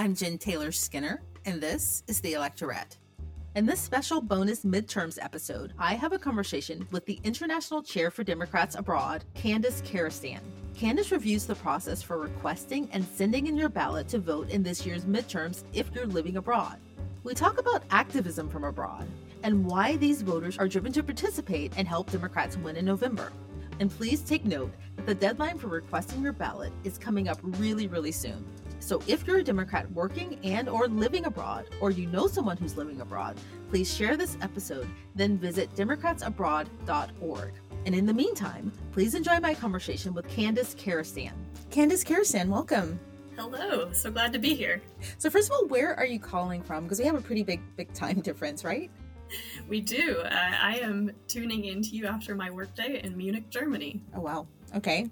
I'm Jen Taylor Skinner, and this is The Electorette. In this special bonus midterms episode, I have a conversation with the International Chair for Democrats Abroad, Candice Kerestan. Candice reviews the process for requesting and sending in your ballot to vote in this year's midterms if you're living abroad. We talk about activism from abroad and why these voters are driven to participate and help Democrats win in November. And please take note that the deadline for requesting your ballot is coming up really, really soon. So if you're a Democrat working and or living abroad, or you know someone who's living abroad, please share this episode, then visit democratsabroad.org. And in the meantime, please enjoy my conversation with Candice Kerestan. Candice Kerestan, welcome. Hello, so glad to be here. So first of all, where are you calling from? Because we have a pretty big, big time difference, right? We do. Uh, I am tuning in to you after my workday in Munich, Germany. Oh, wow. Okay.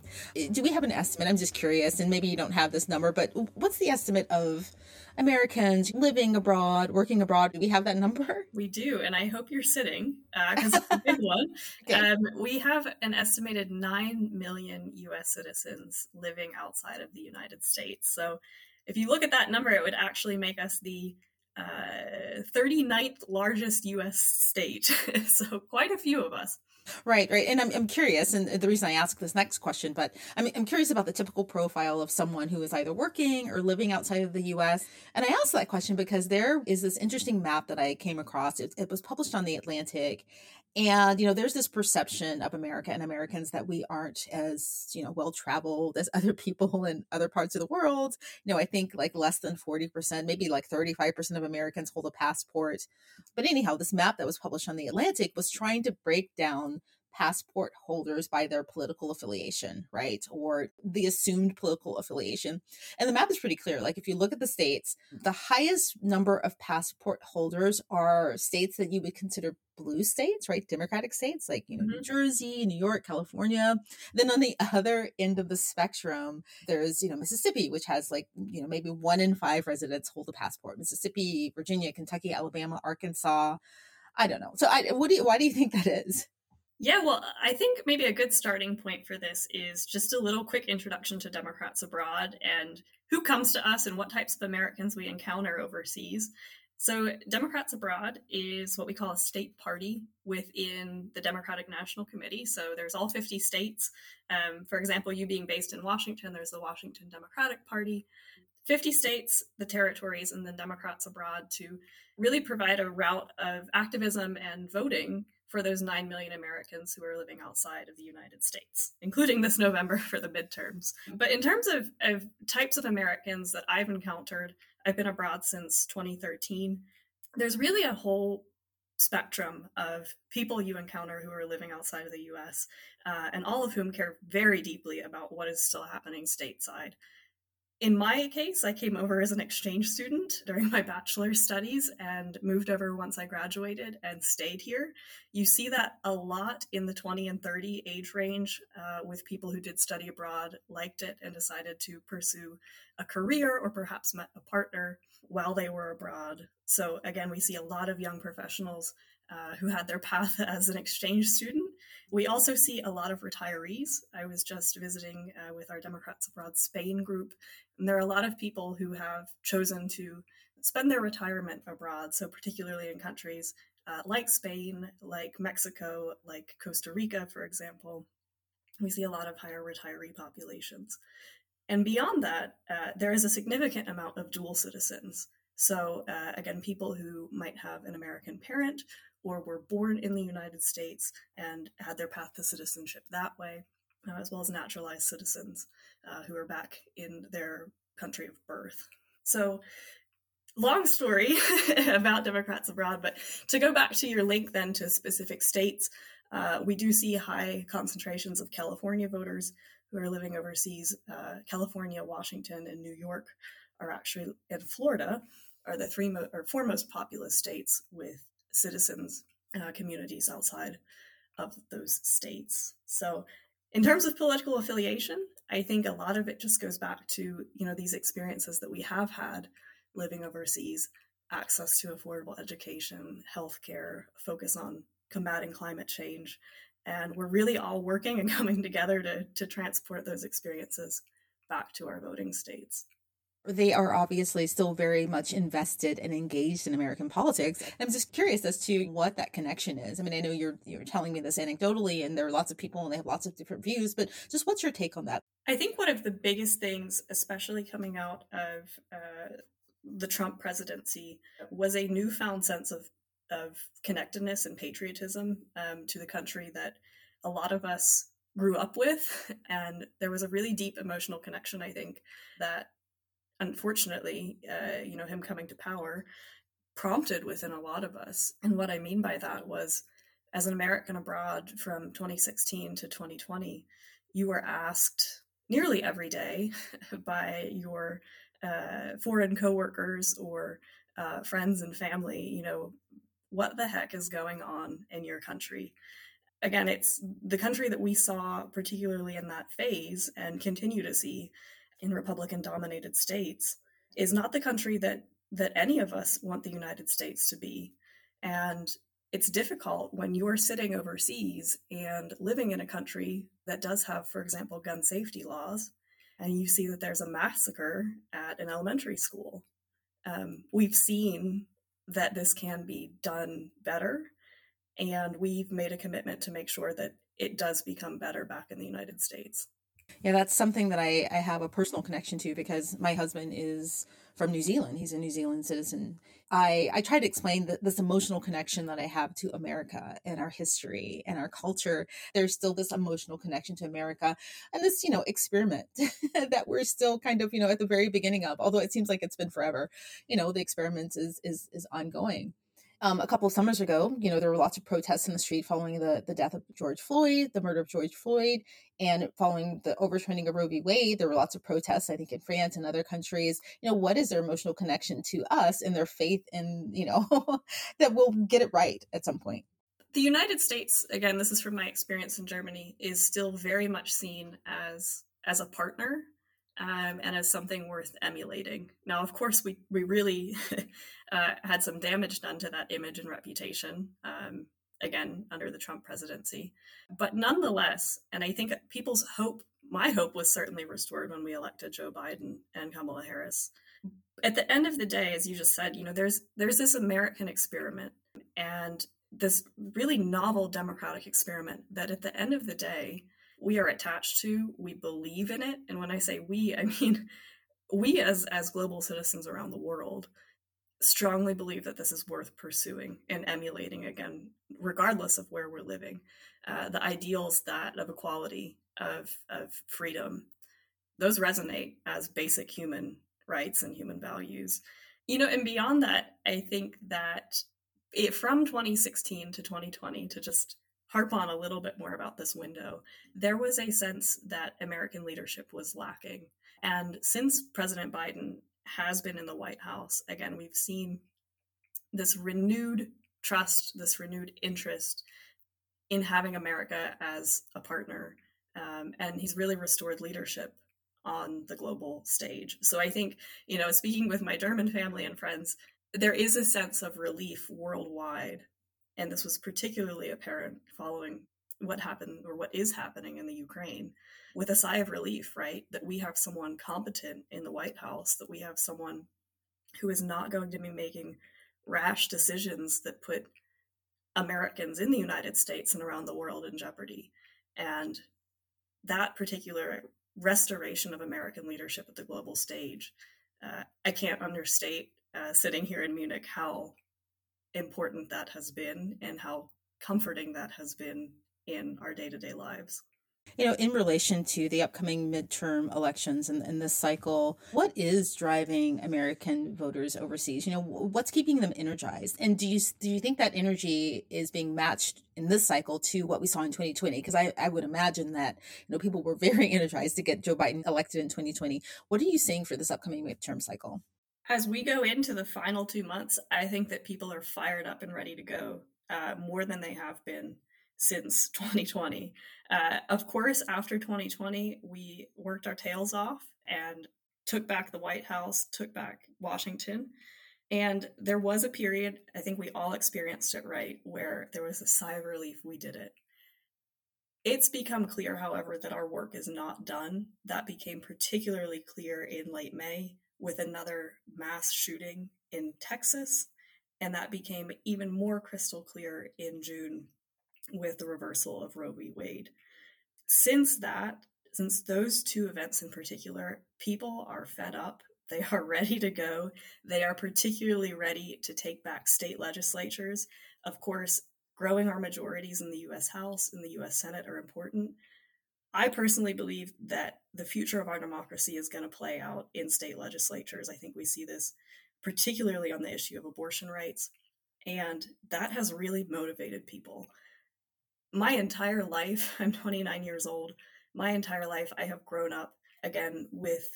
Do we have an estimate? I'm just curious, and maybe you don't have this number, but what's the estimate of Americans living abroad, working abroad? Do we have that number? We do, and I hope you're sitting because uh, it's a big one. okay. um, we have an estimated 9 million US citizens living outside of the United States. So if you look at that number, it would actually make us the uh, 39th largest US state. so quite a few of us. Right, right. And I'm, I'm curious, and the reason I ask this next question, but I'm, I'm curious about the typical profile of someone who is either working or living outside of the US. And I ask that question because there is this interesting map that I came across. It, it was published on The Atlantic, and, you know, there's this perception of America and Americans that we aren't as, you know, well traveled as other people in other parts of the world. You know, I think like less than 40%, maybe like 35% of Americans hold a passport. But anyhow, this map that was published on The Atlantic was trying to break down passport holders by their political affiliation, right? Or the assumed political affiliation. And the map is pretty clear. Like if you look at the states, the highest number of passport holders are states that you would consider blue states, right? Democratic states like, you know, mm-hmm. New Jersey, New York, California. Then on the other end of the spectrum, there's, you know, Mississippi, which has like, you know, maybe one in five residents hold a passport. Mississippi, Virginia, Kentucky, Alabama, Arkansas. I don't know. So I, what do you, why do you think that is? Yeah, well, I think maybe a good starting point for this is just a little quick introduction to Democrats abroad and who comes to us and what types of Americans we encounter overseas. So, Democrats Abroad is what we call a state party within the Democratic National Committee. So, there's all 50 states. Um, for example, you being based in Washington, there's the Washington Democratic Party. 50 states, the territories, and then Democrats Abroad to really provide a route of activism and voting for those 9 million Americans who are living outside of the United States, including this November for the midterms. But in terms of, of types of Americans that I've encountered, I've been abroad since 2013. There's really a whole spectrum of people you encounter who are living outside of the US, uh, and all of whom care very deeply about what is still happening stateside. In my case, I came over as an exchange student during my bachelor's studies and moved over once I graduated and stayed here. You see that a lot in the 20 and 30 age range uh, with people who did study abroad, liked it, and decided to pursue a career or perhaps met a partner while they were abroad. So, again, we see a lot of young professionals uh, who had their path as an exchange student. We also see a lot of retirees. I was just visiting uh, with our Democrats Abroad Spain group, and there are a lot of people who have chosen to spend their retirement abroad, so particularly in countries uh, like Spain, like Mexico, like Costa Rica, for example. We see a lot of higher retiree populations. And beyond that, uh, there is a significant amount of dual citizens. So, uh, again, people who might have an American parent or were born in the United States and had their path to citizenship that way, uh, as well as naturalized citizens uh, who are back in their country of birth. So, long story about Democrats abroad, but to go back to your link then to specific states, uh, we do see high concentrations of California voters who are living overseas. Uh, California, Washington, and New York are actually, and Florida are the three mo- or four most populous states with citizens uh, communities outside of those states. So, in terms of political affiliation, I think a lot of it just goes back to you know these experiences that we have had living overseas, access to affordable education, healthcare, focus on combating climate change, and we're really all working and coming together to to transport those experiences back to our voting states. They are obviously still very much invested and engaged in American politics. And I'm just curious as to what that connection is. I mean, I know you're you're telling me this anecdotally, and there are lots of people and they have lots of different views, but just what's your take on that? I think one of the biggest things, especially coming out of uh, the Trump presidency, was a newfound sense of of connectedness and patriotism um, to the country that a lot of us grew up with, and there was a really deep emotional connection. I think that unfortunately, uh, you know, him coming to power prompted within a lot of us. And what I mean by that was, as an American abroad from 2016 to 2020, you were asked nearly every day by your uh, foreign coworkers or uh, friends and family, you know, what the heck is going on in your country? Again, it's the country that we saw, particularly in that phase, and continue to see in Republican dominated states is not the country that that any of us want the United States to be. And it's difficult when you're sitting overseas and living in a country that does have, for example, gun safety laws, and you see that there's a massacre at an elementary school. Um, we've seen that this can be done better, and we've made a commitment to make sure that it does become better back in the United States. Yeah, that's something that I, I have a personal connection to because my husband is from New Zealand. He's a New Zealand citizen. I, I try to explain this emotional connection that I have to America and our history and our culture. There's still this emotional connection to America and this, you know, experiment that we're still kind of, you know, at the very beginning of, although it seems like it's been forever, you know, the experiment is is is ongoing. Um, a couple of summers ago, you know, there were lots of protests in the street following the, the death of George Floyd, the murder of George Floyd, and following the overturning of Roe v. Wade. There were lots of protests, I think, in France and other countries. You know, what is their emotional connection to us and their faith in, you know, that we'll get it right at some point? The United States, again, this is from my experience in Germany, is still very much seen as as a partner um, and as something worth emulating. Now, of course, we we really uh, had some damage done to that image and reputation. Um, again, under the Trump presidency, but nonetheless, and I think people's hope, my hope, was certainly restored when we elected Joe Biden and Kamala Harris. At the end of the day, as you just said, you know, there's there's this American experiment and this really novel democratic experiment that at the end of the day we are attached to, we believe in it. And when I say we, I mean we as as global citizens around the world strongly believe that this is worth pursuing and emulating again, regardless of where we're living. Uh, the ideals that of equality, of of freedom, those resonate as basic human rights and human values. You know, and beyond that, I think that it, from 2016 to 2020, to just harp on a little bit more about this window, there was a sense that American leadership was lacking. And since President Biden has been in the White House, again, we've seen this renewed trust, this renewed interest in having America as a partner. Um, and he's really restored leadership on the global stage. So I think, you know, speaking with my German family and friends, there is a sense of relief worldwide and this was particularly apparent following what happened or what is happening in the Ukraine, with a sigh of relief, right? That we have someone competent in the White House, that we have someone who is not going to be making rash decisions that put Americans in the United States and around the world in jeopardy. And that particular restoration of American leadership at the global stage, uh, I can't understate uh, sitting here in Munich how important that has been and how comforting that has been in our day to day lives. You know, in relation to the upcoming midterm elections and, and this cycle, what is driving American voters overseas? You know, what's keeping them energized? And do you do you think that energy is being matched in this cycle to what we saw in 2020? Because I, I would imagine that you know people were very energized to get Joe Biden elected in 2020. What are you seeing for this upcoming midterm cycle? As we go into the final two months, I think that people are fired up and ready to go uh, more than they have been since 2020. Uh, of course, after 2020, we worked our tails off and took back the White House, took back Washington. And there was a period, I think we all experienced it right, where there was a sigh of relief we did it. It's become clear, however, that our work is not done. That became particularly clear in late May with another mass shooting in Texas. And that became even more crystal clear in June with the reversal of Roe v. Wade. Since that, since those two events in particular, people are fed up. They are ready to go. They are particularly ready to take back state legislatures. Of course, growing our majorities in the US House and the US Senate are important. I personally believe that the future of our democracy is going to play out in state legislatures. I think we see this particularly on the issue of abortion rights. And that has really motivated people. My entire life, I'm 29 years old, my entire life, I have grown up again with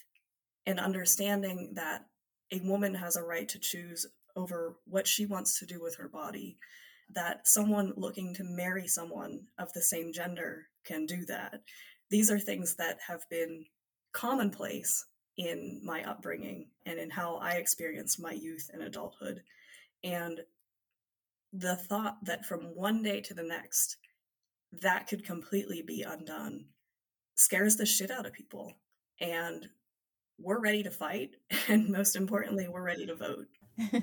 an understanding that a woman has a right to choose over what she wants to do with her body, that someone looking to marry someone of the same gender can do that. These are things that have been commonplace in my upbringing and in how I experienced my youth and adulthood. And the thought that from one day to the next, that could completely be undone scares the shit out of people. And we're ready to fight. And most importantly, we're ready to vote.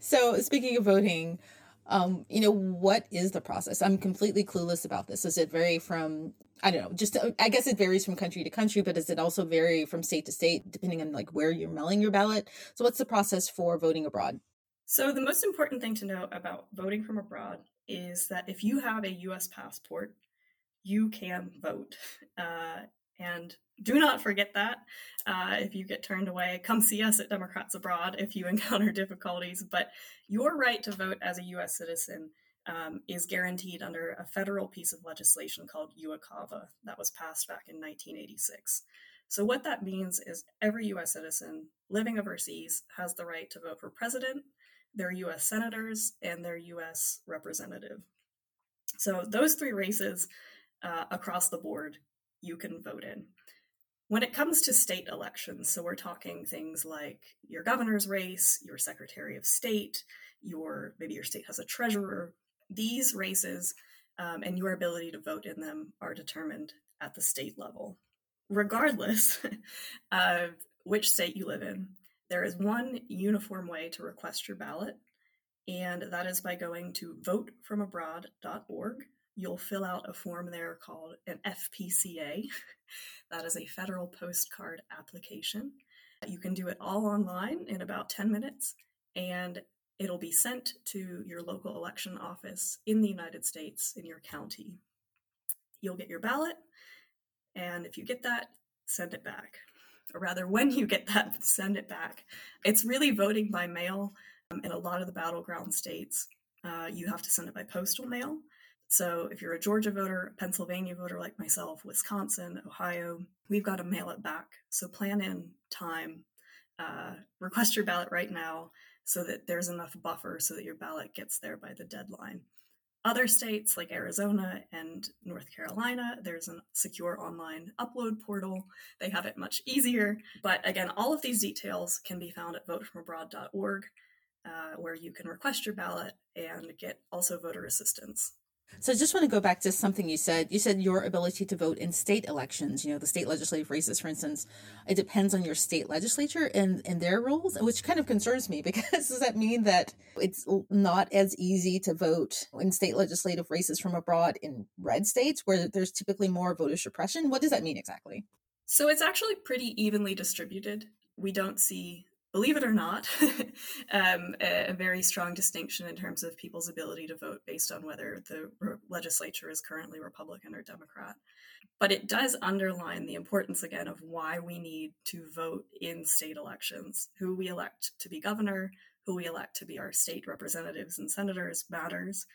so, speaking of voting, um, you know, what is the process? I'm completely clueless about this. Does it vary from, I don't know, just, I guess it varies from country to country, but does it also vary from state to state, depending on like where you're mailing your ballot? So, what's the process for voting abroad? So, the most important thing to know about voting from abroad is that if you have a US passport, you can vote. Uh, and do not forget that. Uh, if you get turned away, come see us at Democrats Abroad if you encounter difficulties. But your right to vote as a U.S. citizen um, is guaranteed under a federal piece of legislation called UOCAVA that was passed back in 1986. So, what that means is every U.S. citizen living overseas has the right to vote for president, their U.S. senators, and their U.S. representative. So, those three races uh, across the board you can vote in. When it comes to state elections, so we're talking things like your governor's race, your secretary of state, your maybe your state has a treasurer. These races um, and your ability to vote in them are determined at the state level. Regardless of which state you live in, there is one uniform way to request your ballot, and that is by going to votefromabroad.org you'll fill out a form there called an FPCA. that is a federal postcard application. You can do it all online in about 10 minutes, and it'll be sent to your local election office in the United States in your county. You'll get your ballot, and if you get that, send it back. Or rather, when you get that, send it back. It's really voting by mail um, in a lot of the battleground states. Uh, you have to send it by postal mail. So if you're a Georgia voter, Pennsylvania voter like myself, Wisconsin, Ohio, we've got to mail it back. So plan in time, uh, request your ballot right now so that there's enough buffer so that your ballot gets there by the deadline. Other states like Arizona and North Carolina, there's a secure online upload portal. They have it much easier. But again, all of these details can be found at votefromabroad.org, uh, where you can request your ballot and get also voter assistance. So I just want to go back to something you said. You said your ability to vote in state elections, you know, the state legislative races, for instance, it depends on your state legislature and, and their rules, which kind of concerns me because does that mean that it's not as easy to vote in state legislative races from abroad in red states where there's typically more voter suppression? What does that mean exactly? So it's actually pretty evenly distributed. We don't see believe it or not, um, a, a, very strong distinction in terms of people's ability to vote based on whether the re- legislature is currently Republican or Democrat. But it does underline the importance again of why we need to vote in state elections. Who we elect to be governor, who we elect to be our state representatives and senators matters.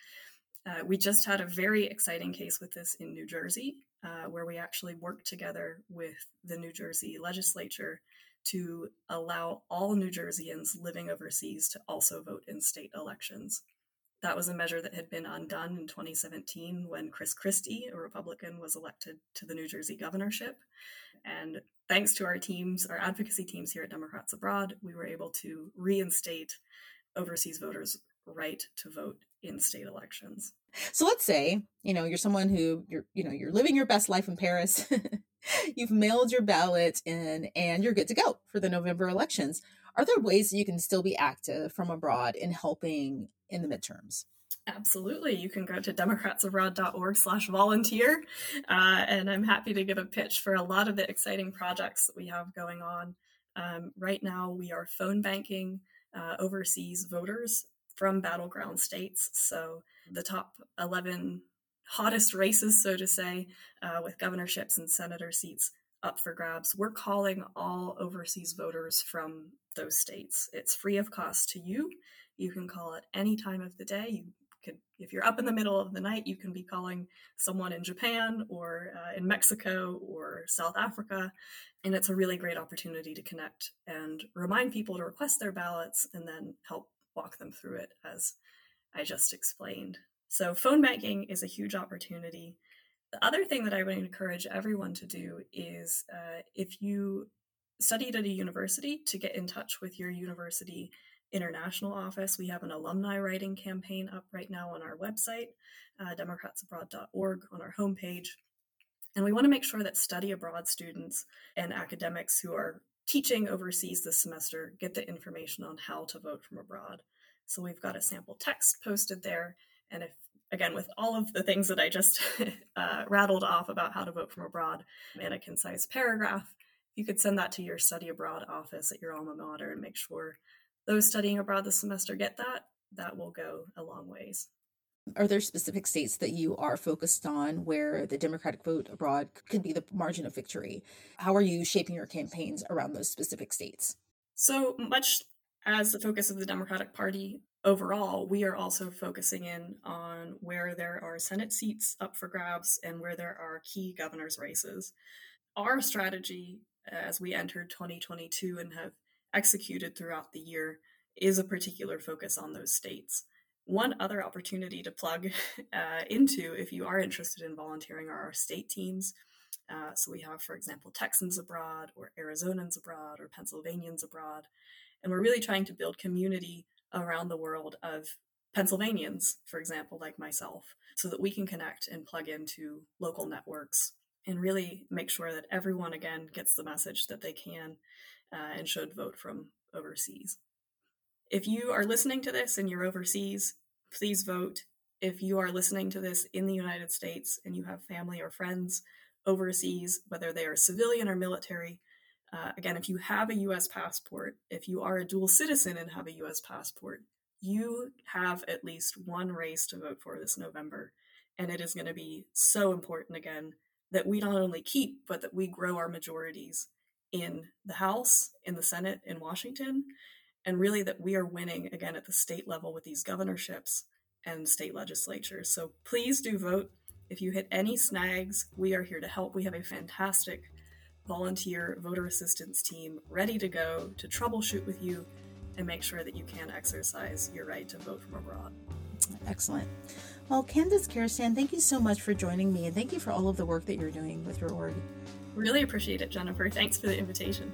Uh, we just had a very exciting case with this in New Jersey, uh, where we actually worked together with the New Jersey legislature to allow all New Jerseyans living overseas to also vote in state elections. That was a measure that had been undone in 2017 when Chris Christie, a Republican, was elected to the New Jersey governorship. And thanks to our teams, our advocacy teams here at Democrats Abroad, we were able to reinstate overseas voters' right to vote in state elections. So let's say, you know, you're someone who you're, you know, you're living your best life in Paris. You've mailed your ballot in and you're good to go for the November elections. Are there ways that you can still be active from abroad in helping in the midterms? Absolutely. You can go to democratsabroad.org slash volunteer. Uh, and I'm happy to give a pitch for a lot of the exciting projects that we have going on. Um, right now, we are phone banking uh, overseas voters from battleground states. So the top 11 hottest races, so to say, uh, with governorships and senator seats up for grabs. We're calling all overseas voters from those states. It's free of cost to you. You can call at any time of the day. You could, if you're up in the middle of the night, you can be calling someone in Japan or uh, in Mexico or South Africa. And it's a really great opportunity to connect and remind people to request their ballots and then help walk them through it as I just explained. So, phone banking is a huge opportunity. The other thing that I would encourage everyone to do is uh, if you studied at a university, to get in touch with your university international office. We have an alumni writing campaign up right now on our website, uh, democratsabroad.org, on our homepage. And we want to make sure that study abroad students and academics who are teaching overseas this semester get the information on how to vote from abroad. So we've got a sample text posted there. And if, again, with all of the things that I just uh, rattled off about how to vote from abroad in a concise paragraph, you could send that to your study abroad office at your alma mater and make sure those studying abroad this semester get that. That will go a long ways. Are there specific states that you are focused on where the Democratic vote abroad could be the margin of victory? How are you shaping your campaigns around those specific states? So much as the focus of the Democratic Party overall, we are also focusing in on where there are Senate seats up for grabs and where there are key governor's races. Our strategy as we entered 2022 and have executed throughout the year is a particular focus on those states. One other opportunity to plug uh, into if you are interested in volunteering are our state teams. Uh, so we have, for example, Texans abroad, or Arizonans abroad, or Pennsylvanians abroad. And we're really trying to build community around the world of Pennsylvanians, for example, like myself, so that we can connect and plug into local networks and really make sure that everyone, again, gets the message that they can uh, and should vote from overseas. If you are listening to this and you're overseas, please vote. If you are listening to this in the United States and you have family or friends overseas, whether they are civilian or military, uh, again, if you have a US passport, if you are a dual citizen and have a US passport, you have at least one race to vote for this November. And it is going to be so important again that we not only keep, but that we grow our majorities in the House, in the Senate, in Washington, and really that we are winning again at the state level with these governorships and state legislatures. So please do vote. If you hit any snags, we are here to help. We have a fantastic volunteer voter assistance team ready to go to troubleshoot with you and make sure that you can exercise your right to vote from abroad. Excellent. Well, Candice Kerestan, thank you so much for joining me and thank you for all of the work that you're doing with your org. Really appreciate it, Jennifer. Thanks for the invitation.